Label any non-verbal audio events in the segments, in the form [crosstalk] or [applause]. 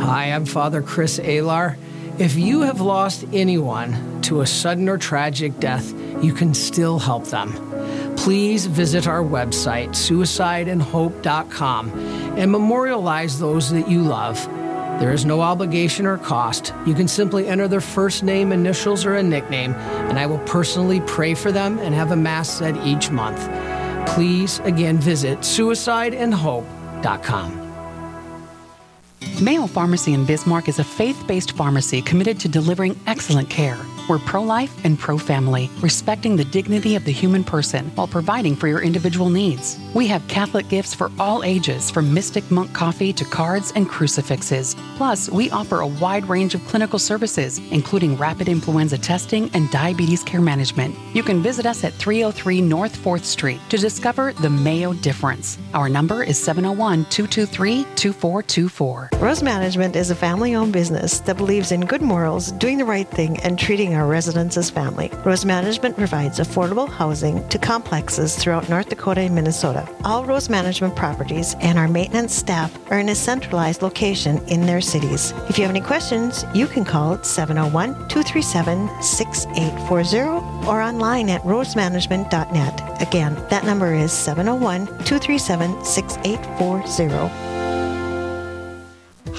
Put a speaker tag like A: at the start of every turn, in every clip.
A: Hi, I'm Father Chris Alar. If you have lost anyone to a sudden or tragic death, you can still help them. Please visit our website, suicideandhope.com, and memorialize those that you love. There is no obligation or cost. You can simply enter their first name, initials, or a nickname, and I will personally pray for them and have a Mass said each month. Please, again, visit suicideandhope.com.
B: Mayo Pharmacy in Bismarck is a faith based pharmacy committed to delivering excellent care. We're pro life and pro family, respecting the dignity of the human person while providing for your individual needs. We have Catholic gifts for all ages, from Mystic Monk coffee to cards and crucifixes. Plus, we offer a wide range of clinical services, including rapid influenza testing and diabetes care management. You can visit us at 303 North 4th Street to discover the Mayo difference. Our number is 701 223 2424.
C: Rose Management is a family owned business that believes in good morals, doing the right thing, and treating our residents as family. Rose Management provides affordable housing to complexes throughout North Dakota and Minnesota. All Rose Management properties and our maintenance staff are in a centralized location in their cities. If you have any questions, you can call 701 237 6840 or online at rosemanagement.net. Again, that number is 701 237 6840.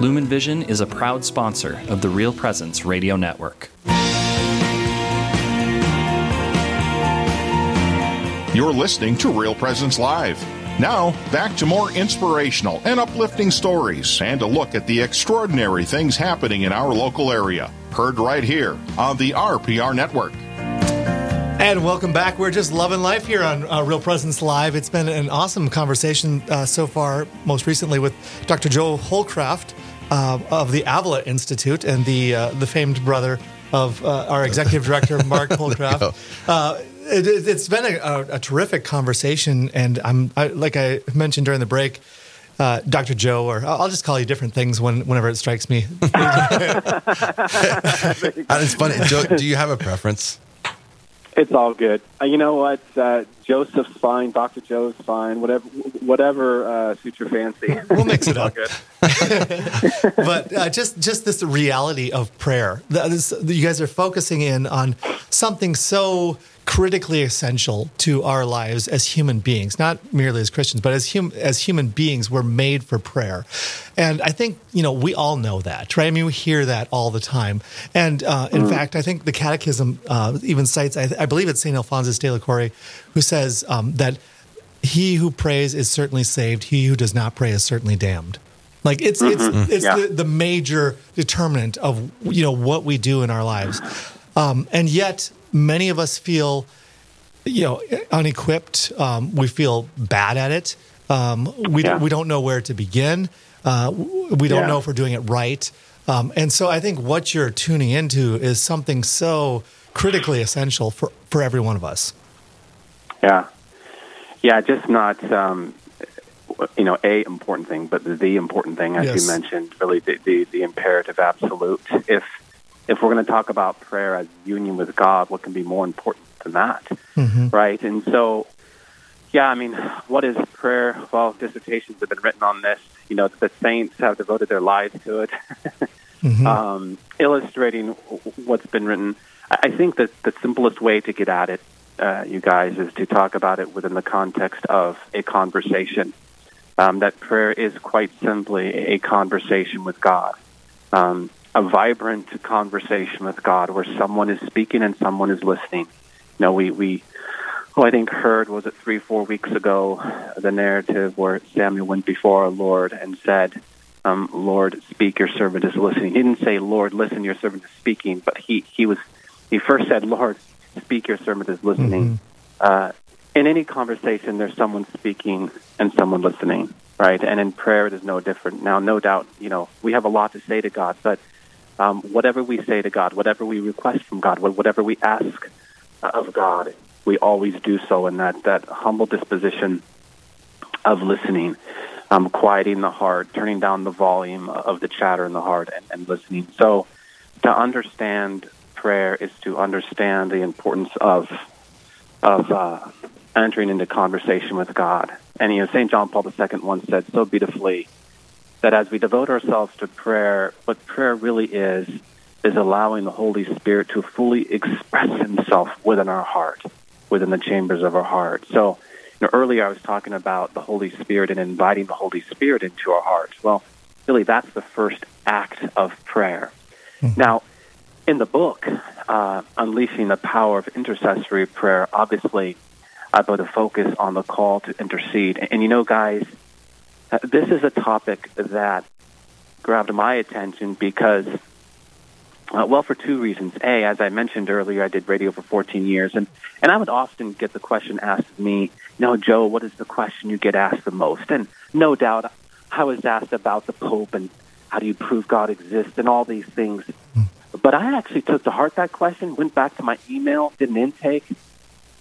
D: Lumen Vision is a proud sponsor of the Real Presence Radio Network.
E: You're listening to Real Presence Live. Now, back to more inspirational and uplifting stories and a look at the extraordinary things happening in our local area. Heard right here on the RPR Network.
F: And welcome back. We're just loving life here on uh, Real Presence Live. It's been an awesome conversation uh, so far, most recently with Dr. Joe Holcraft uh, of the Avila Institute and the uh, the famed brother of uh, our executive director, Mark [laughs] Holcraft. Uh, it, has been a, a, a, terrific conversation, and I'm I, like I mentioned during the break. Uh, Dr. Joe, or I'll just call you different things when, whenever it strikes me. [laughs] [laughs]
G: and it's funny. Joe, do you have a preference?
H: It's all good. Uh, you know what? Uh, Joseph's fine. Doctor Joe's fine. Whatever, whatever uh, suits your fancy. [laughs]
F: We'll mix it up. [laughs] but uh, just just this reality of prayer. This, you guys are focusing in on something so critically essential to our lives as human beings, not merely as Christians, but as hum- as human beings, we're made for prayer. And I think you know we all know that, right? I mean, we hear that all the time. And uh, in mm. fact, I think the Catechism uh, even cites, I, I, believe it's Saint Alphonsus de la Liguori, who says um, that he who prays is certainly saved; he who does not pray is certainly damned. Like it's mm-hmm. it's it's yeah. the, the major determinant of you know what we do in our lives. Um, and yet many of us feel, you know, unequipped. Um, we feel bad at it. Um, we yeah. we don't know where to begin. Uh, we don't yeah. know if we're doing it right. Um, and so I think what you're tuning into is something so critically essential for, for every one of us.
H: Yeah. Yeah, just not, um, you know, a important thing, but the important thing, as yes. you mentioned, really the, the, the imperative absolute. If if we're going to talk about prayer as union with God, what can be more important than that, mm-hmm. right? And so, yeah, I mean, what is prayer? Well, dissertations have been written on this. You know, the saints have devoted their lives to it, [laughs] mm-hmm. um, illustrating what's been written. I think that the simplest way to get at it, uh, you guys, is to talk about it within the context of a conversation. Um, that prayer is quite simply a conversation with God. Um, a vibrant conversation with God where someone is speaking and someone is listening. You know, we, we who I think heard was it three, four weeks ago, the narrative where Samuel went before our Lord and said, um, Lord, speak, your servant is listening. He didn't say, Lord, listen, your servant is speaking, but he, he was, he first said, Lord, speak, your servant is listening. Mm-hmm. Uh, in any conversation, there's someone speaking and someone listening, right? And in prayer, it is no different. Now, no doubt, you know, we have a lot to say to God, but um, whatever we say to God, whatever we request from God, whatever we ask of God, we always do so in that, that humble disposition of listening, um, quieting the heart, turning down the volume of the chatter in the heart, and, and listening. So, to understand prayer is to understand the importance of of uh, entering into conversation with God. And you know, St. John Paul II once said so beautifully that as we devote ourselves to prayer, what prayer really is is allowing the Holy Spirit to fully express Himself within our heart, within the chambers of our heart. So, you know, earlier I was talking about the Holy Spirit and inviting the Holy Spirit into our hearts. Well, really, that's the first act of prayer. Mm-hmm. Now, in the book, uh, Unleashing the Power of Intercessory Prayer, obviously, I put a focus on the call to intercede. And, and you know, guys, this is a topic that grabbed my attention because uh, well, for two reasons. A, as I mentioned earlier, I did radio for 14 years, and, and I would often get the question asked of me, you know, Joe, what is the question you get asked the most? And no doubt, I was asked about the Pope and how do you prove God exists and all these things. But I actually took to heart that question, went back to my email, did an intake,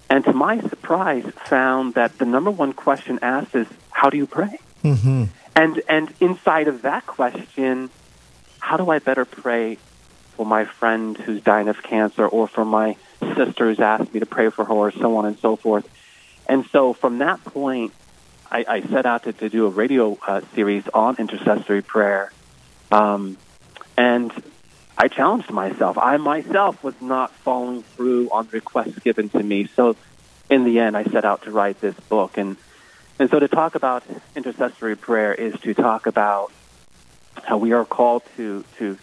H: and to my surprise, found that the number one question asked is, how do you pray? Mm-hmm. And, and inside of that question, how do I better pray for my friend who's dying of cancer or for my sister who's asked me to pray for her or so on and so forth. And so from that point, I, I set out to, to do a radio uh, series on intercessory prayer. Um, and I challenged myself. I myself was not following through on requests given to me. So in the end, I set out to write this book. And, and so to talk about intercessory prayer is to talk about how we are called to, to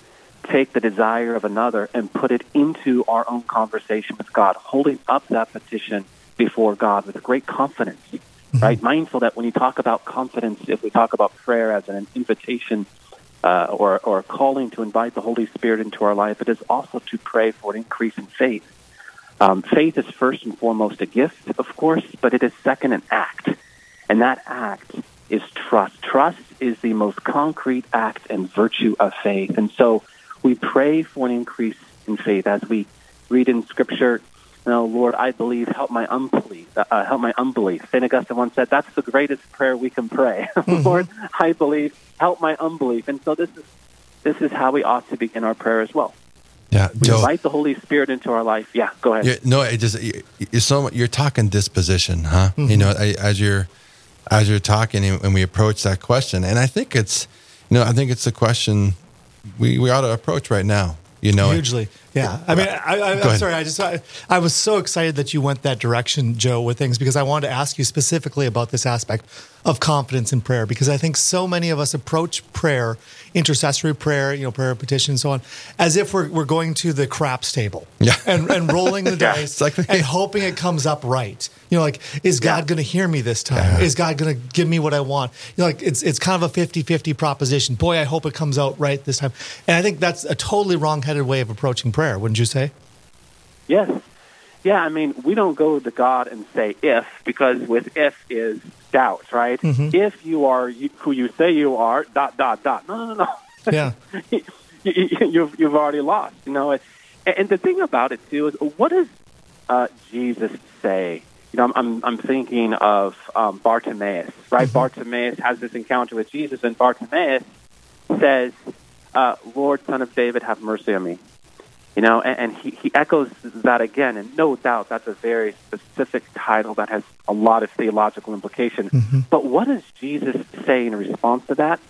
H: take the desire of another and put it into our own conversation with God, holding up that petition before God with great confidence, mm-hmm. right? Mindful that when you talk about confidence, if we talk about prayer as an invitation uh, or, or a calling to invite the Holy Spirit into our life, it is also to pray for an increase in faith. Um, faith is first and foremost a gift, of course, but it is second an act. And that act is trust. Trust is the most concrete act and virtue of faith. And so we pray for an increase in faith as we read in Scripture. Know, Lord, I believe. Help my unbelief. Uh, uh help my unbelief. Saint Augustine once said, "That's the greatest prayer we can pray." [laughs] Mm-hmm. Lord, I believe. Help my unbelief. And so this is this is how we ought to begin our prayer as well.
G: Yeah,
H: we Joe, invite the Holy Spirit into our life. Yeah, go ahead.
G: no, it just you're so you're talking disposition, huh? Mm-hmm. You know, as you're as you're talking and we approach that question, and I think it's you know I think it's a question we, we ought to approach right now. You know,
F: hugely. Yeah. I mean, I, am sorry. I just, I, I, was so excited that you went that direction, Joe, with things because I wanted to ask you specifically about this aspect of confidence in prayer because I think so many of us approach prayer, intercessory prayer, you know, prayer petition, and so on, as if we're, we're going to the craps table [laughs]
G: yeah.
F: and, and rolling the [laughs] yeah, dice like, and hoping it comes up right. You know, like, is God yeah. going to hear me this time? Yeah. Is God going to give me what I want? You know, like it's, it's kind of a 50 50 proposition. Boy, I hope it comes out right this time. And I think that's a totally wrong headed way of approaching prayer, wouldn't you say?
H: Yes. Yeah, I mean, we don't go to God and say if, because with if is doubt, right? Mm-hmm. If you are who you say you are, dot, dot, dot. No, no, no.
F: Yeah. [laughs]
H: you, you've, you've already lost, you know. And, and the thing about it, too, is what does uh, Jesus say? You know, I'm, I'm, I'm thinking of um, Bartimaeus, right? Mm-hmm. Bartimaeus has this encounter with Jesus, and Bartimaeus says, uh, Lord, son of David, have mercy on me. You know, and, and he, he echoes that again, and no doubt that's a very specific title that has a lot of theological implication. Mm-hmm. But what does Jesus say in response to that?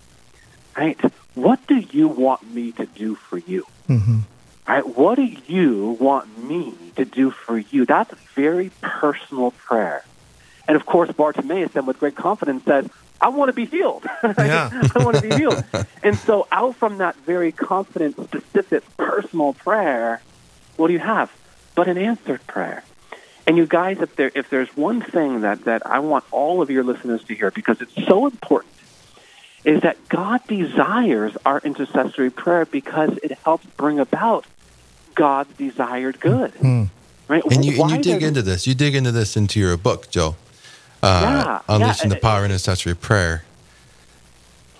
H: Right? What do you want me to do for you? Mm-hmm. Right? What do you want me to do for you? That's a very personal prayer. And of course, Bartimaeus then with great confidence says, I want to be healed. [laughs]
F: Yeah.
H: I want to be healed. and so, out from that very confident, specific, personal prayer, what do you have? But an answered prayer. And you guys, if there if there's one thing that, that I want all of your listeners to hear because it's so important, is that God desires our intercessory prayer because it helps bring about God's desired good. Mm. Right?
G: And you, and you dig into this. You dig into this into your book, Joe uh, yeah, unleashing yeah. the power in intercessory prayer.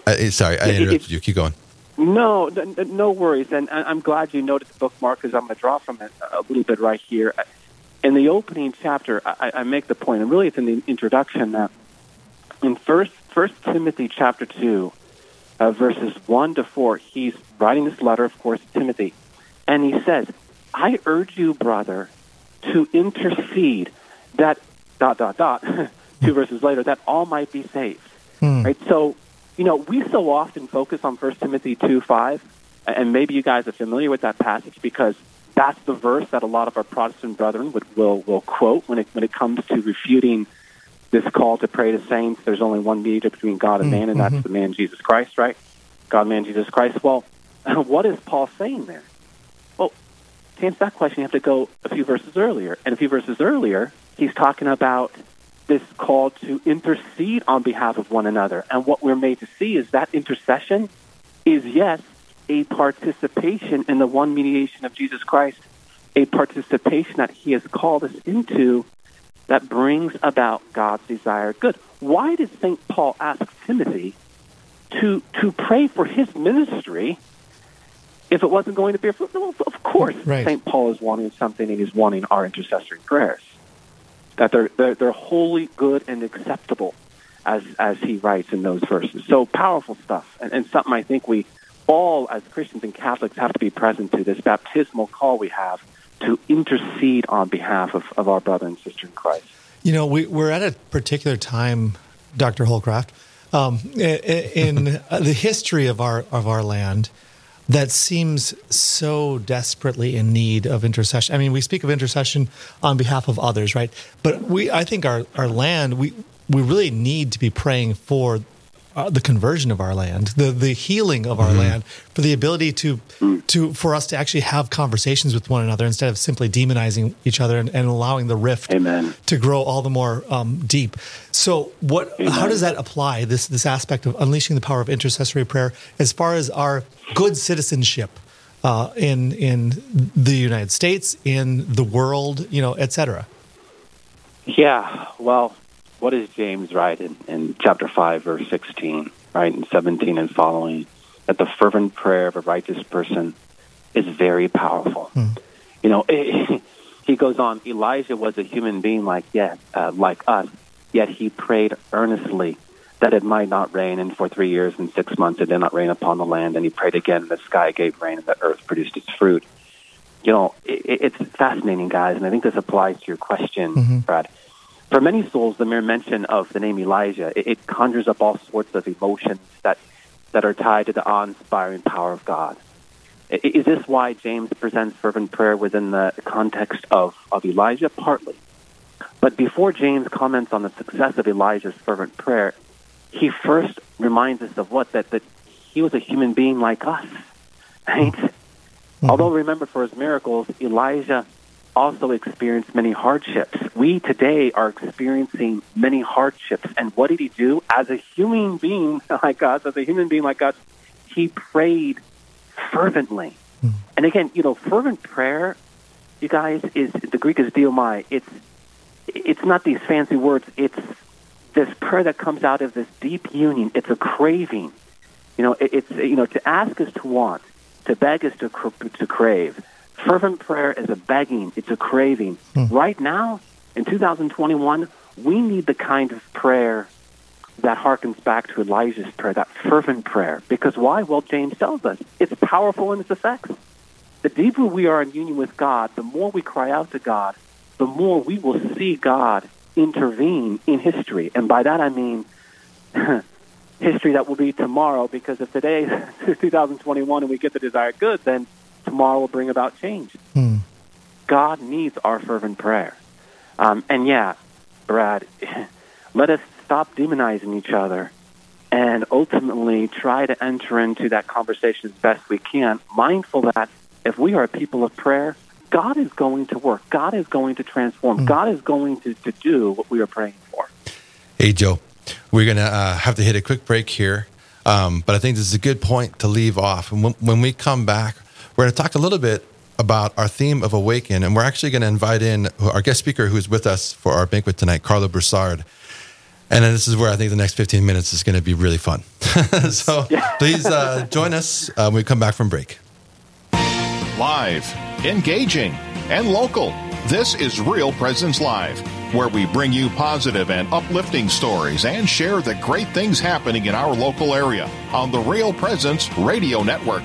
G: Uh, sorry, I interrupted you. Keep going.
H: No, no worries, and I'm glad you noted the bookmark because I'm going to draw from it a little bit right here. In the opening chapter, I, I make the point, and really it's in the introduction that in First First Timothy chapter two, uh, verses one to four, he's writing this letter, of course, to Timothy, and he says, "I urge you, brother, to intercede that dot dot dot." [laughs] two verses later, that all might be saved. Hmm. Right. So, you know, we so often focus on First Timothy two five, and maybe you guys are familiar with that passage because that's the verse that a lot of our Protestant brethren would, will will quote when it when it comes to refuting this call to pray to saints. There's only one mediator between God and man, and that's mm-hmm. the man Jesus Christ, right? God, man, Jesus Christ. Well, [laughs] what is Paul saying there? Well, to answer that question, you have to go a few verses earlier, and a few verses earlier, he's talking about this call to intercede on behalf of one another. And what we're made to see is that intercession is, yes, a participation in the one mediation of Jesus Christ, a participation that he has called us into that brings about God's desired good. Why did St. Paul ask Timothy to, to pray for his ministry if it wasn't going to bear fruit? No, of course, right. St. Paul is wanting something and he's wanting our intercessory prayers that they're, they're, they're wholly good and acceptable, as, as he writes in those verses. So powerful stuff, and, and something I think we all, as Christians and Catholics, have to be present to this baptismal call we have to intercede on behalf of, of our brother and sister in Christ.
F: You know, we, we're at a particular time, Dr. Holcroft, um, in, [laughs] the history of our of our land that seems so desperately in need of intercession. I mean, we speak of intercession on behalf of others, right? But we, I think our, our land, we, we really need to be praying for uh, the conversion of our land, the the healing of our mm-hmm. land, for the ability to to for us to actually have conversations with one another instead of simply demonizing each other and, and allowing the rift
H: Amen.
F: to grow all the more um, deep. So, what? Amen. How does that apply this this aspect of unleashing the power of intercessory prayer as far as our good citizenship? Uh, in in the United States, in the world, you know, et cetera.
H: Yeah, well, what does James write in, in chapter 5, verse 16, right, and 17 and following? That the fervent prayer of a righteous person is very powerful. Hmm. You know, it, [laughs] he goes on, Elijah was a human being like, yeah, uh, like us, yet he prayed earnestly that it might not rain, and for three years and six months it did not rain upon the land, and he prayed again, and the sky gave rain, and the earth produced its fruit. You know, it, it's fascinating, guys, and I think this applies to your question, mm-hmm. Brad for many souls, the mere mention of the name Elijah, it, it conjures up all sorts of emotions that, that are tied to the awe-inspiring power of God. Is this why James presents fervent prayer within the context of, of Elijah? Partly. But before James comments on the success of Elijah's fervent prayer, he first reminds us of what? That, that he was a human being like us, right? Mm-hmm. Although, remember, for his miracles, Elijah also experienced many hardships. We today are experiencing many hardships. And what did he do? As a human being [laughs] like us, as a human being like us, he prayed fervently. Mm. And again, you know, fervent prayer, you guys, is the Greek is deomai. It's it's not these fancy words. It's this prayer that comes out of this deep union. It's a craving. You know, it, it's you know to ask is to want, to beg is to to crave. Fervent prayer is a begging, it's a craving. Hmm. Right now, in 2021, we need the kind of prayer that harkens back to Elijah's prayer, that fervent prayer. Because why? Well, James tells us it's powerful in its effects. The deeper we are in union with God, the more we cry out to God, the more we will see God intervene in history. And by that I mean [laughs] history that will be tomorrow, because if today [laughs] is 2021 and we get the desired good, then tomorrow will bring about change. Hmm. God needs our fervent prayer. Um, and yeah, Brad, [laughs] let us stop demonizing each other and ultimately try to enter into that conversation as best we can, mindful that if we are a people of prayer, God is going to work. God is going to transform. Mm. God is going to, to do what we are praying for.
G: Hey, Joe, we're going to uh, have to hit a quick break here. Um, but I think this is a good point to leave off. And when, when we come back, we're going to talk a little bit about our theme of Awaken, and we're actually going to invite in our guest speaker who's with us for our banquet tonight, Karlo Broussard. And this is where I think the next 15 minutes is going to be really fun. [laughs] so please uh, join us uh, when we come back from break.
E: Live, engaging, and local. This is Real Presence Live, where we bring you positive and uplifting stories and share the great things happening in our local area on the Real Presence Radio Network.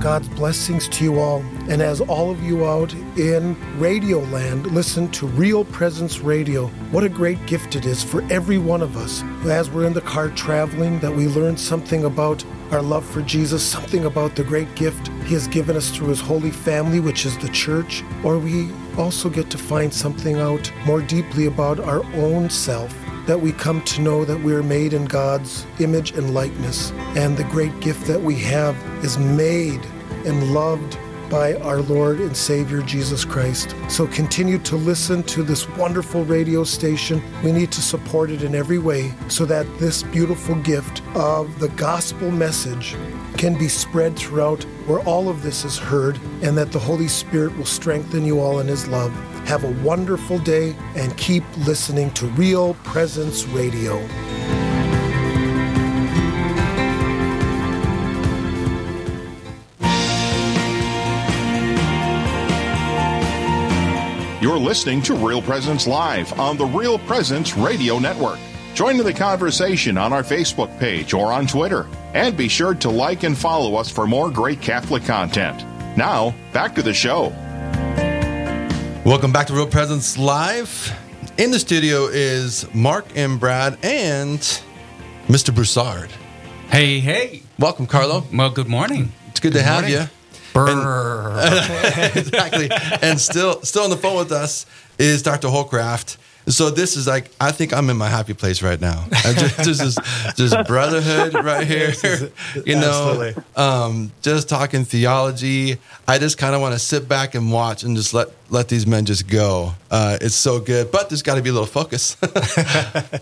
I: God's blessings to you all. And as all of you out in Radio Land listen to Real Presence Radio, what a great gift it is for every one of us. As we're in the car traveling, that we learn something about our love for Jesus, something about the great gift He has given us through His holy family, which is the church, or we also get to find something out more deeply about our own self that we come to know that we are made in God's image and likeness. And the great gift that we have is made and loved by our Lord and Savior Jesus Christ. So continue to listen to this wonderful radio station. We need to support it in every way so that this beautiful gift of the gospel message can be spread throughout where all of this is heard and that the Holy Spirit will strengthen you all in His love. Have a wonderful day and keep listening to Real Presence Radio.
E: You're listening to Real Presence Live on the Real Presence Radio Network. Join in the conversation on our Facebook page or on Twitter. And be sure to like and follow us for more great Catholic content. Now, back to the show.
G: Welcome back to Real Presence Live. In the studio is Mark and Brad and Mr. Broussard.
J: Hey, hey.
G: Welcome, Karlo.
J: Well, good morning.
G: It's good, good to have morning. you.
J: Brr.
G: And, [laughs] exactly. and still still on the phone with us is Dr. Holcraft. So this is like I think I'm in my happy place right now. [laughs] Just, just, just brotherhood right here. [laughs] You know, um, just talking theology. I just kind of want to sit back and watch and just let let these men just go. Uh, it's so good, but there's got to be a little focus.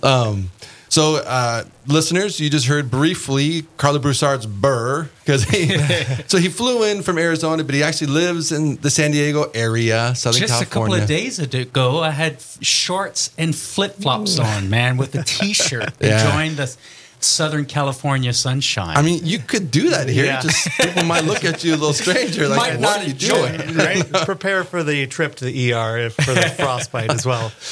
G: [laughs] um, so, uh, listeners, you just heard briefly Karlo Broussard's Burr because he [laughs] so he flew in from Arizona, but he actually lives in the San Diego area, Southern
J: just
G: California.
J: Just a couple of days ago, I had shorts and flip flops on, man, with a T-shirt.
G: Yeah.
J: Joined the Southern California sunshine.
G: I mean, you could do that here. Yeah. Just people might look at you a little stranger, like,
J: might
G: "What are you doing?"
J: It, right? [laughs]
F: Prepare for the trip to the ER for the frostbite as well. [laughs]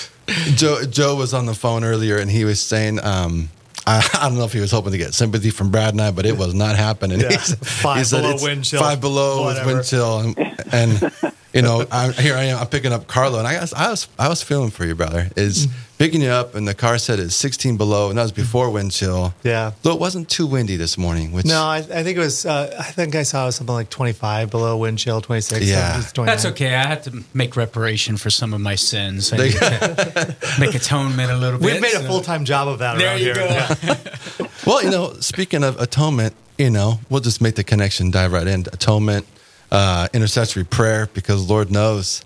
G: Joe Joe was on the phone earlier, and he was saying. Um, I, I, don't know if he was hoping to get sympathy from Brad and I, but it was not happening. [laughs]
F: Yeah. five
G: he said
F: below wind chill.
G: Five below with wind chill, and, and you know, I'm, here I am. I'm picking up Karlo, and I guess I was I was feeling for you, brother. Is picking you up, and the car said it's 16 below, and that was before wind chill.
F: Yeah.
G: So it wasn't too windy this morning. Which
F: no, I, I think it was. Uh, I think I saw something like 25 below wind chill, 26.
G: Yeah,
J: that's okay. I had to make reparation for some of my sins. I need to [laughs] make atonement a little bit.
F: We've made a full time job of that.
J: There
F: around
J: you
F: here.
J: go.
F: Yeah. [laughs]
G: well, you know, speaking of atonement, you know, we'll just make the connection, dive right in. Atonement, uh, intercessory prayer, because Lord knows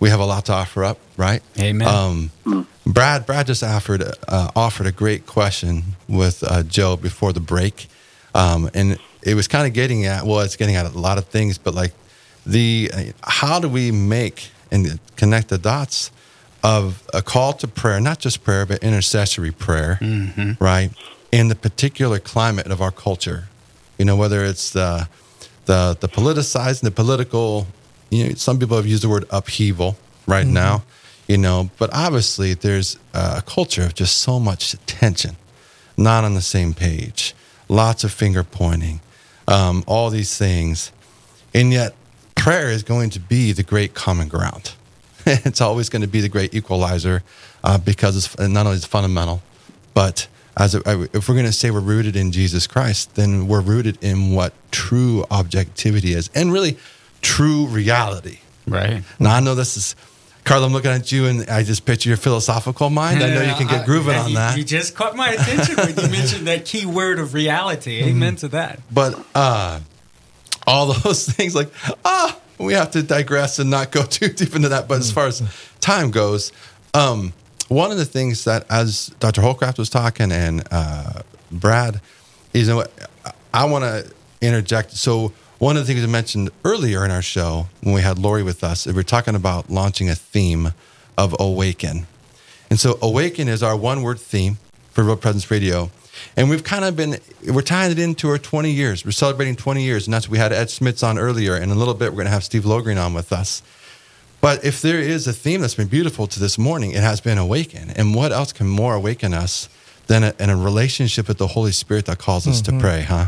G: we have a lot to offer up, right?
J: Amen.
G: Um, Brad, Brad just offered uh, offered a great question with uh, Joe before the break, um, and it was kind of getting at well, it's getting at a lot of things, but like the uh, how do we make and connect the dots of a call to prayer, not just prayer, but intercessory prayer,
J: mm-hmm.
G: right? In the particular climate of our culture, you know, whether it's the the the politicized and the political, you know, some people have used the word upheaval right
F: Mm-hmm.
G: now you know. But obviously, there's a culture of just so much tension, not on the same page, lots of finger pointing, um, all these things, and yet prayer is going to be the great common ground. [laughs] it's always going to be the great equalizer uh, because it's not only fundamental, but as a, if we're going to say we're rooted in Jesus Christ, then we're rooted in what true objectivity is, and really true reality.
J: Right.
G: Now I know this is. Carl, I'm looking at you and I just picture your philosophical mind. I know you can get [laughs] grooving on that.
J: You just caught my attention when you mentioned that key word of reality. [laughs] Amen mm-hmm. to that.
G: But uh, all those [laughs] things, like, ah, we have to digress and not go too deep into that. But as far as time goes, um, one of the things that, as Dr. Holcraft was talking and uh, Brad, is you know, I want to interject. So, one of the things I mentioned earlier in our show when we had Lori with us, we were talking about launching a theme of awaken. And so awaken is our one word theme for Real Presence Radio. And we've kind of been, we're tying it into our 20 years. We're celebrating 20 years. And that's, we had Ed Smits on earlier. And in a little bit, we're going to have Steve Logren on with us. But if there is a theme that's been beautiful to this morning, it has been awaken. And what else can more awaken us than a, in a relationship with the Holy Spirit that calls us mm-hmm. to pray, huh?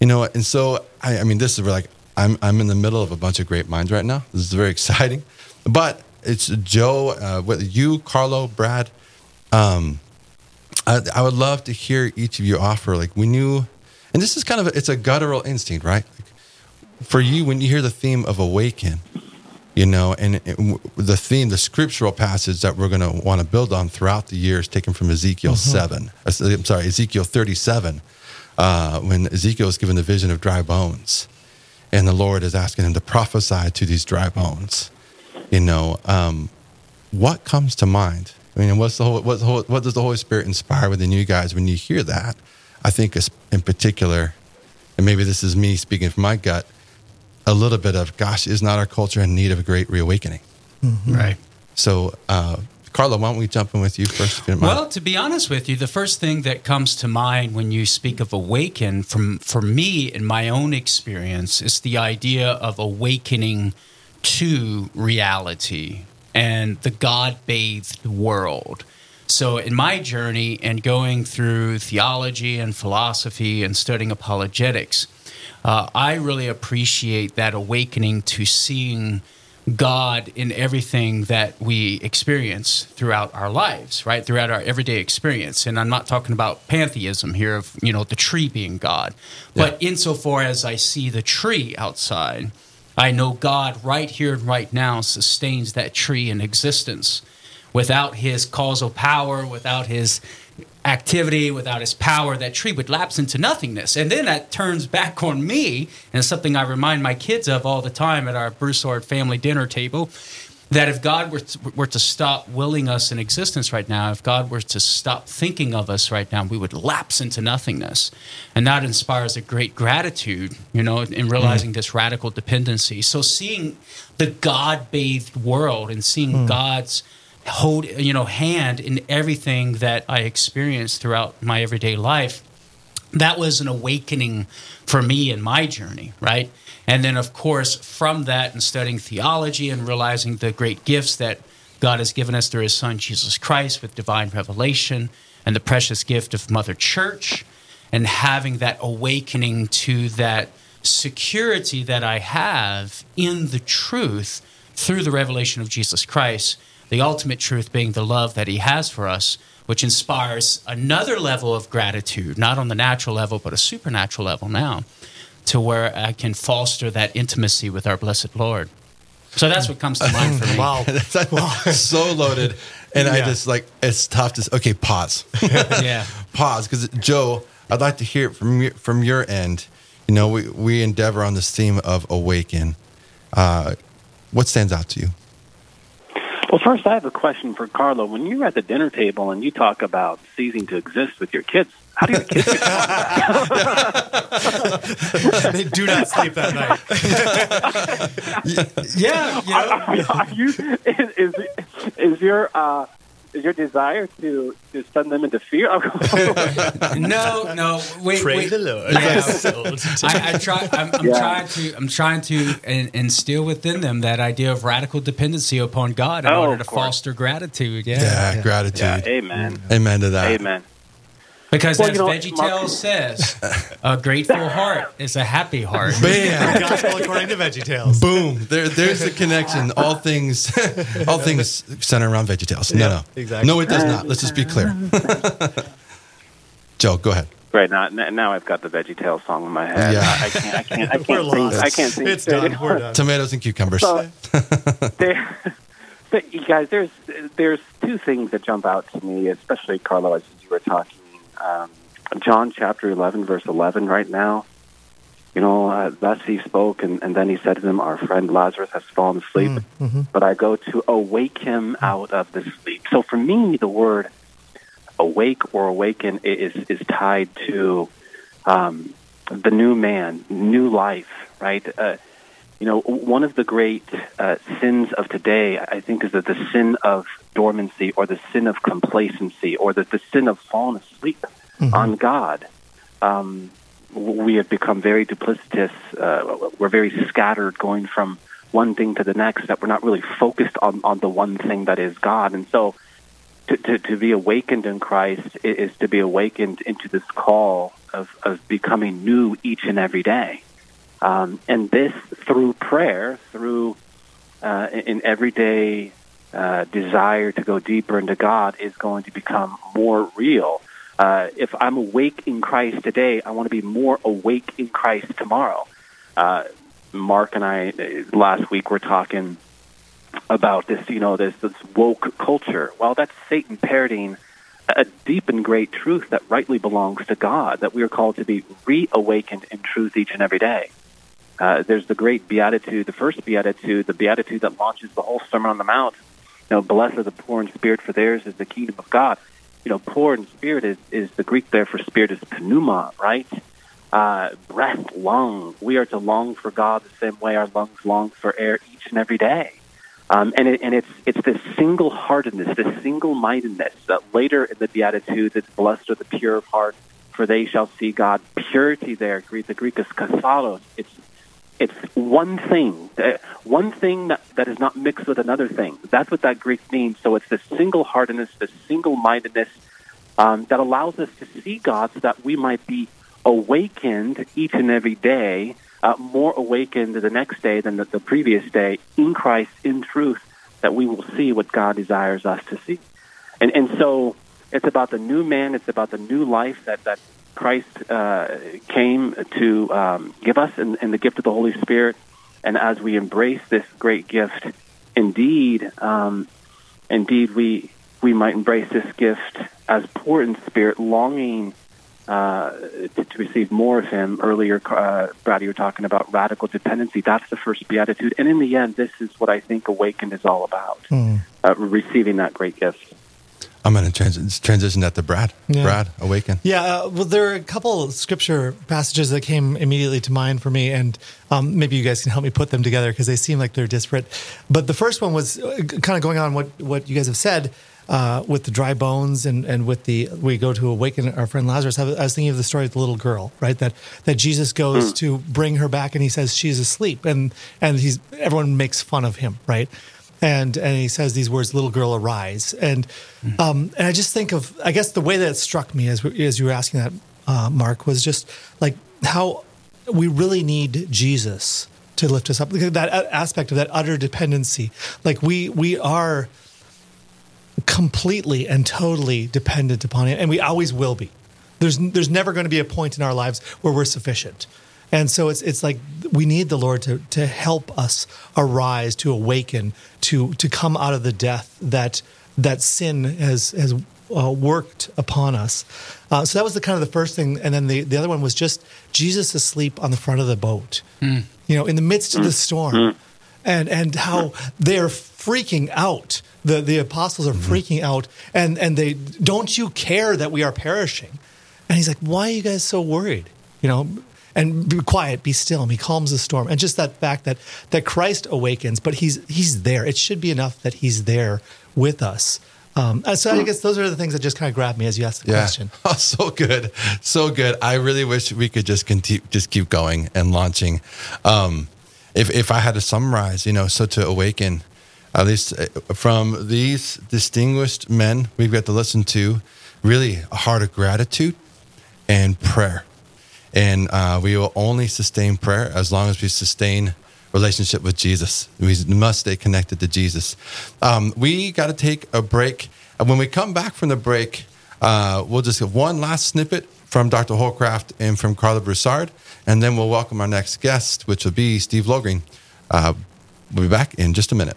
G: You know, and so I, I mean, this is like I'm I'm in the middle of a bunch of great minds right now. This is very [laughs] exciting, but it's Joe, uh, with you, Karlo, Brad. Um, I, I would love to hear each of you offer like when you, and this is kind of a, it's a guttural instinct, right? Like for you, when you hear the theme of awaken, you know, and it, the theme, the scriptural passage that we're going to want to build on throughout the year is taken from Ezekiel mm-hmm. seven. Uh, I'm sorry, Ezekiel thirty-seven uh, when Ezekiel is given the vision of dry bones, and the Lord is asking him to prophesy to these dry bones. You know, um, what comes to mind? I mean, what's the whole, what's the whole, what does the Holy Spirit inspire within you guys when you hear that? I think in particular, and maybe this is me speaking from my gut, a little bit of, gosh, is not our culture in need of a great reawakening?
J: Mm-hmm. Right.
G: So, uh, Karlo, why don't we jump in with you first?
J: well, to be honest with you, the first thing that comes to mind when you speak of awaken, from for me in my own experience, is the idea of awakening to reality and the God-bathed world. So, in my journey and going through theology and philosophy and studying apologetics, uh, I really appreciate that awakening to seeing God in everything that we experience throughout our lives, right? Throughout our everyday experience. And I'm not talking about pantheism here of, you know, the tree being God. Yeah. But insofar as I see the tree outside, I know God right here and right now sustains that tree in existence. Without his causal power, without his activity, without his power, that tree would lapse into nothingness. And then that turns back on me, and it's something I remind my kids of all the time at our Broussard family dinner table. That if God were to, were to stop willing us in existence right now, if God were to stop thinking of us right now, we would lapse into nothingness. And that inspires a great gratitude, you know, in realizing mm. this radical dependency. So seeing the God bathed world and seeing mm. God's hold you know hand in everything that I experienced throughout my everyday life. That was an awakening for me in my journey, right? And then, of course, from that and studying theology and realizing the great gifts that God has given us through His Son Jesus Christ with divine revelation and the precious gift of Mother Church, and having that awakening to that security that I have in the truth through the revelation of Jesus Christ the ultimate truth being the love that He has for us, which inspires another level of gratitude, not on the natural level, but a supernatural level now, to where I can foster that intimacy with our blessed Lord. So that's what comes to [laughs] mind for me.
G: wow. [laughs] wow. so loaded. And yeah. I just like, it's tough to, okay, pause. [laughs]
J: yeah.
G: Pause. Because, Joe, I'd like to hear it from your, from your end. You know, we, we endeavor on this theme of awaken. Uh, what stands out to you?
H: Well, first, I have a question for Karlo. When you're at the dinner table and you talk about ceasing to exist with your kids, how do your kids get [laughs]
F: They do not sleep that
J: night. [laughs] yeah,
H: you know. are, are you, is, is, is your uh, is your desire to to send them into fear? [laughs] [laughs]
J: no, no. Wait,
F: Pray
J: wait.
F: the Lord.
J: Yeah. I, I try. I'm, I'm
H: Yeah.
J: trying to. I'm trying to in, instill within them that idea of radical dependency upon God in
H: Oh,
J: order to
H: course.
J: foster gratitude. Yeah.
G: Yeah, gratitude.
H: yeah, amen,
G: Amen to that.
H: amen.
J: Because
H: Well,
J: as
H: you know,
J: VeggieTales
H: Mark-
J: says, a grateful heart is a happy heart. [laughs]
G: Bam.
F: Gospel according to VeggieTales.
G: Boom. There, there's the connection. All things, [laughs] all things center around VeggieTales. No,
F: Yeah,
G: no,
F: exactly.
G: No, it does not. Let's just be clear. [laughs] Joe, go ahead.
H: Right now, now I've got the VeggieTale song in my head.
G: Yeah.
H: I, I can't, I can't, I
F: We're
H: can't sing.
F: lost.
H: I can't sing.
F: It's
H: straight.
F: done. We're done.
G: Tomatoes and cucumbers.
H: So, there, but you guys, there's there's two things that jump out to me, especially Karlo, as you were talking. Um, John chapter 11, verse 11, right now. You know, uh, thus he spoke, and, and then he said to them, Our friend Lazarus has fallen asleep, but I go to awake him out of the sleep. So for me, the word awake or awaken is, is tied to um, the new man, new life, right? Uh, you know, one of the great uh, sins of today, I think, is that the sin of dormancy or the sin of complacency or the, the sin of falling asleep on God. Um, we have become very duplicitous. Uh, we're very scattered, going from one thing to the next, that we're not really focused on, on the one thing that is God. And so, to, to, to be awakened in Christ is to be awakened into this call of, of becoming new each and every day. Um, and this through prayer, through uh, in everyday uh, desire to go deeper into God, is going to become more real. Uh, if I'm awake in Christ today, I want to be more awake in Christ tomorrow. Uh, Mark and I uh, last week were talking about this, you know, this this woke culture. Well, that's Satan parroting a deep and great truth that rightly belongs to God. That we are called to be reawakened in truth each and every day. Uh, there's the great beatitude, the first beatitude, the beatitude that launches the whole Sermon on the Mount. You know, blessed are the poor in spirit, for theirs is the kingdom of God. You know, poor in spirit is, is the Greek there for spirit is pneuma, right? Uh, breath, lung. We are to long for God the same way our lungs long for air each and every day. Um, and it, and it's it's this single heartedness, this single mindedness that later in the Beatitudes, it's blessed are the pure of heart, for they shall see God. Purity there, Greek, the Greek is katharos. It's it's one thing, uh, one thing that, that is not mixed with another thing. That's what that Greek means. So it's this single heartedness, this single mindedness um, that allows us to see God so that we might be awakened each and every day, uh, more awakened the next day than the, the previous day in Christ, in truth, that we will see what God desires us to see. And, and so it's about the new man, it's about the new life that, that Christ uh, came to um, give us in, the gift of the Holy Spirit. And as we embrace this great gift, indeed, um, indeed, we we might embrace this gift as poor in spirit, longing uh, to, to receive more of Him. Earlier, uh, Brad, you were talking about radical dependency. That's the first beatitude, and in the end, this is what I think awakened is all about: uh, receiving that great gift.
G: I'm going to trans- transition that to Brad.
F: Yeah.
G: Brad, awaken.
F: Yeah, uh, well, there are a couple of scripture passages that came immediately to mind for me, and um, maybe you guys can help me put them together because they seem like they're disparate. But the first one was uh, kind of going on what what you guys have said uh, with the dry bones and, and with the we go to awaken our friend Lazarus. I was, I was thinking of the story of the little girl, right? That that Jesus goes to bring her back, and he says she's asleep, and and he's everyone makes fun of him, right? And and he says these words, "Little girl, arise." And um, and I just think of, I guess the way that it struck me as we- as you were asking that, uh, Mark, was just like how we really need Jesus to lift us up. That aspect of that utter dependency, like we we are completely and totally dependent upon Him, and we always will be. There's there's never going to be a point in our lives where we're sufficient. And so it's it's like we need the Lord to to help us arise, to awaken, to to come out of the death that that sin has has uh, worked upon us. Uh, so that was the kind of the first thing, and then the the other one was just Jesus asleep on the front of the boat, you know, in the midst of the storm, and and how they're freaking out. The the apostles are freaking out, and and they don't you care that we are perishing? And he's like, why are you guys so worried? You know, and be quiet, be still. And he calms the storm. And just that fact that that Christ awakens, but he's he's there. It should be enough that he's there with us. Um, so I guess those are the things that just kind of grabbed me as you asked the
G: yeah.
F: question. [laughs]
G: Oh, so good, so good. I really wish we could just continue, just keep going and launching. Um, if if I had to summarize, you know, so to awaken, at least uh, from these distinguished men we've got to listen to, really a heart of gratitude and prayer, and uh, we will only sustain prayer as long as we sustain relationship with Jesus. We must stay connected to Jesus. Um, we got to take a break. And when we come back from the break, uh, we'll just have one last snippet from Dr. Holcraft and from Karlo Broussard, and then we'll welcome our next guest, which will be Steve Logreen. Uh, we'll be back in just a minute.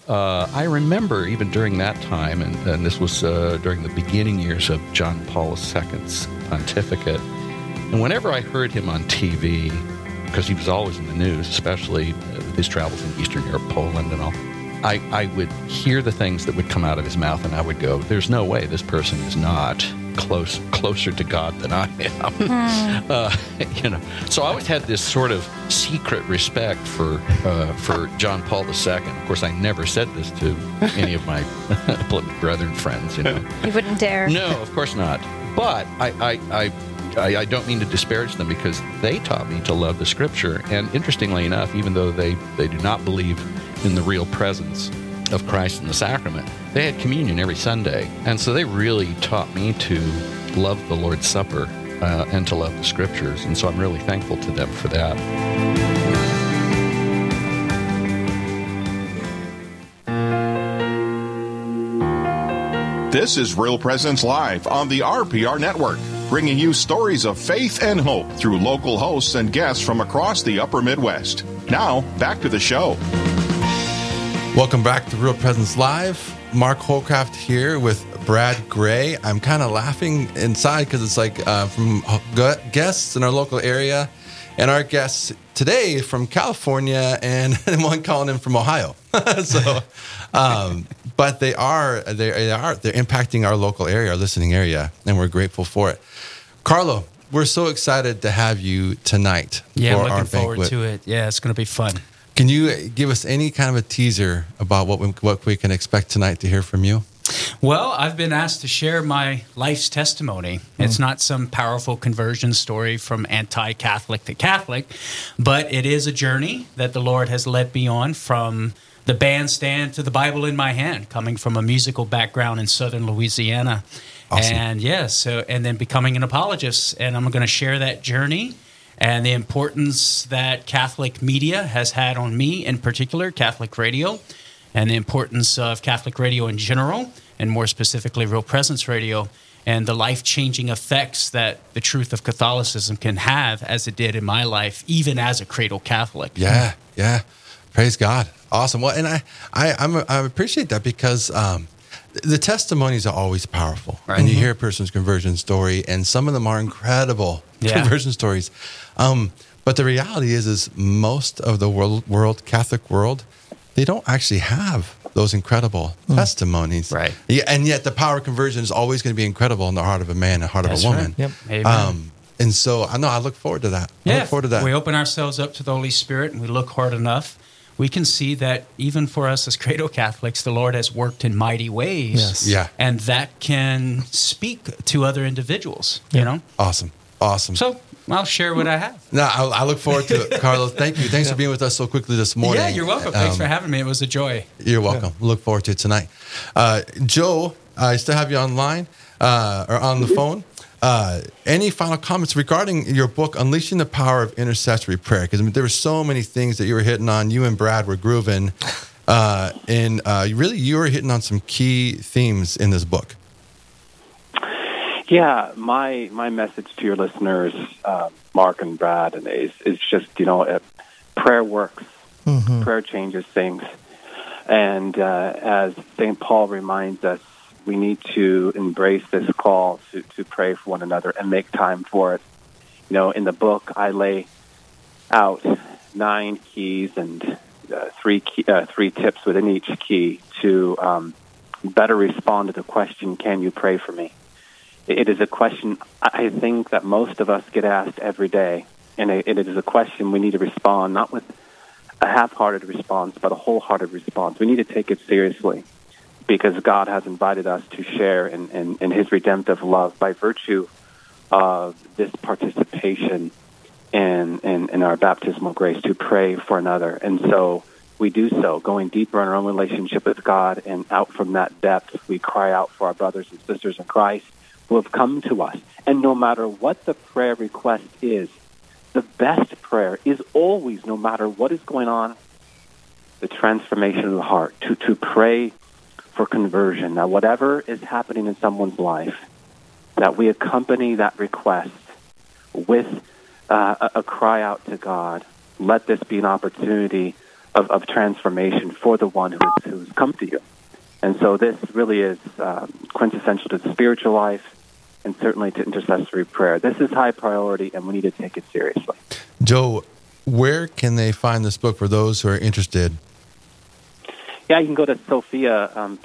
K: Uh, I remember even during that time, and, and this was uh, during the beginning years of John Paul II's pontificate, and whenever I heard him on TV, because he was always in the news, especially with his travels in Eastern Europe, Poland, and all, I, I would hear the things that would come out of his mouth, and I would go, "There's no way this person is not close closer to God than I am." [laughs]
L: Hmm.
K: uh, you know, so I always had this sort of secret respect for uh, for John Paul II. Of course, I never said this to any of my [laughs] brethren friends. You know,
L: You wouldn't dare.
K: no, of course not. But I, I, I, I, I don't mean to disparage them because they taught me to love the Scripture. And interestingly enough, even though they, they do not believe in the real presence of Christ in the sacrament, they had communion every Sunday. And so they really taught me to love the Lord's Supper uh, and to love the Scriptures. And so I'm really thankful to them for that.
E: This is Real Presence Live on the RPR Network, bringing you stories of faith and hope through local hosts and guests from across the upper Midwest. Now, back to the show.
G: Welcome back to Real Presence Live. Mark Holcraft here with Brad Gray. I'm kind of laughing inside because it's like uh, from guests in our local area, and our guests today from California, and [laughs] one calling in from Ohio. [laughs] so, um, but they are they, they are they're impacting our local area, our listening area, and we're grateful for it. Karlo, we're so excited to have you tonight.
J: Yeah,
G: for
J: looking
G: our
J: forward
G: banquet.
J: to it. Yeah, it's going to be fun.
G: Can you give us any kind of a teaser about what we, what we can expect tonight to hear from you?
J: Well, I've been asked to share my life's testimony. Hmm. It's not some powerful conversion story from anti Catholic to Catholic, but it is a journey that the Lord has led me on from the bandstand to the Bible in my hand, coming from a musical background in southern Louisiana.
G: Awesome.
J: And yes, so, and then becoming an apologist. And I'm going to share that journey and the importance that Catholic media has had on me, in particular, Catholic radio, and the importance of Catholic radio in general, and more specifically, Real Presence Radio, and the life changing effects that the truth of Catholicism can have, as it did in my life, even as a cradle Catholic.
G: Yeah, yeah. Praise God. Awesome. Well, and I, I, I'm, I appreciate that because um, the testimonies are always powerful. And you hear a person's conversion story, and some of them are incredible
J: Yeah.
G: conversion stories. Um, but the reality is, is most of the world, world Catholic world, they don't actually have those incredible testimonies.
J: Right.
G: Yeah, and yet the power of conversion is always going to be incredible in the heart of a man and heart
J: That's
G: of a woman.
J: right. Yep. Amen.
G: Um, and so I know I look forward to that. I
J: Yeah,
G: look forward to that.
J: we open ourselves up to the Holy Spirit and we look hard enough, we can see that even for us as cradle Catholics, the Lord has worked in mighty ways.
G: Yes. Yeah.
J: And that can speak to other individuals, you know?
G: Awesome. Awesome.
J: So I'll share what I have.
G: No, I, I look forward to it, [laughs] Carlos. Thank you. Thanks for being with us so quickly this morning.
J: Yeah, you're welcome. Thanks
G: Um,
J: for having me. It was a joy.
G: You're welcome. Look forward to it tonight. Uh, Joe, I still have you online uh, or on the phone. Uh, any final comments regarding your book, Unleashing the Power of Intercessory Prayer? Because I mean, there were so many things that you were hitting on. You and Brad were grooving. [laughs] Uh, and uh, really, you were hitting on some key themes in this book.
H: Yeah, my my message to your listeners, uh, Mark and Brad, and is is just you know, uh, prayer works,
F: Mm-hmm.
H: prayer changes things, and uh, as Saint Paul reminds us, we need to embrace this call to to pray for one another and make time for it. You know, in the book, I lay out nine keys and uh, three key, uh, three tips within each key to um, better respond to the question, "Can you pray for me?" It is a question I think that most of us get asked every day, and it it is a question we need to respond not with a half-hearted response, but a wholehearted response. We need to take it seriously because God has invited us to share in, in, in His redemptive love by virtue of this participation in, in, in our baptismal grace to pray for another. And so we do so, going deeper in our own relationship with God, and out from that depth, we cry out for our brothers and sisters in Christ who have come to us. And no matter what the prayer request is, the best prayer is always, no matter what is going on, the transformation of the heart, to, to pray for conversion. Now, whatever is happening in someone's life, that we accompany that request with uh, a, a cry out to God. Let this be an opportunity of, of transformation for the one who is, who's come to you. And so this really is um, quintessential to the spiritual life and certainly to intercessory prayer. This is high priority, and we need to take it seriously.
G: Joe, where can they find this book for those who are interested?
H: Yeah, you can go to Sophia um,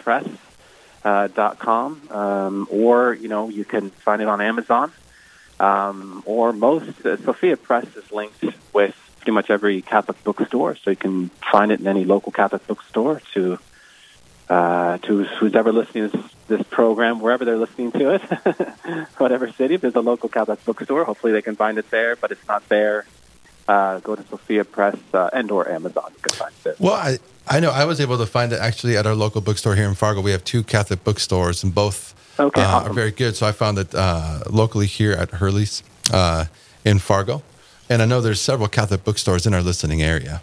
H: Uh, dot com, um, or you know you can find it on Amazon, um, or most uh, Sophia Press is linked with pretty much every Catholic bookstore, so you can find it in any local Catholic bookstore. To uh, to who's ever listening to this, this program, wherever they're listening to it, [laughs] whatever city, if there's a local Catholic bookstore, hopefully they can find it there. But it's not there. Uh, go to Sophia Press uh, and or Amazon. You can find it.
G: Well, I, I know I was able to find it actually at our local bookstore here in Fargo. We have two Catholic bookstores, and both
H: Okay,
G: uh,
H: awesome.
G: are very good. So I found it uh, locally here at Hurley's uh, in Fargo, and I know there's several Catholic bookstores in our listening area.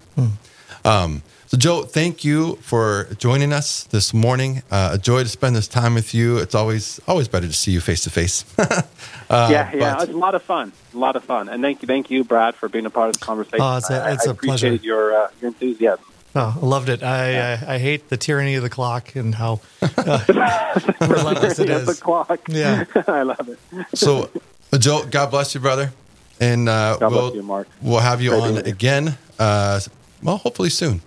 G: Um, so, Joe, thank you for joining us this morning. Uh, a joy to spend this time with you. It's always always better to see you face to face. Uh,
H: yeah, yeah, it's a lot of fun, a lot of fun, and thank you, thank you, Brad, for being a part of the conversation.
F: Oh, it's a-
H: I-
F: it's
H: I
F: a pleasure.
H: appreciate your uh, your enthusiasm.
F: Oh, I loved it. I, I I hate the tyranny of the clock and how [laughs] uh, relentless it
H: Yeah,
F: is.
H: the clock.
F: Yeah. [laughs]
H: I love it.
G: So, uh, Joe, God bless you, brother, and uh,
H: God
G: we'll
H: you, Mark.
G: we'll have you
H: Great
G: on again. Uh, well, hopefully soon.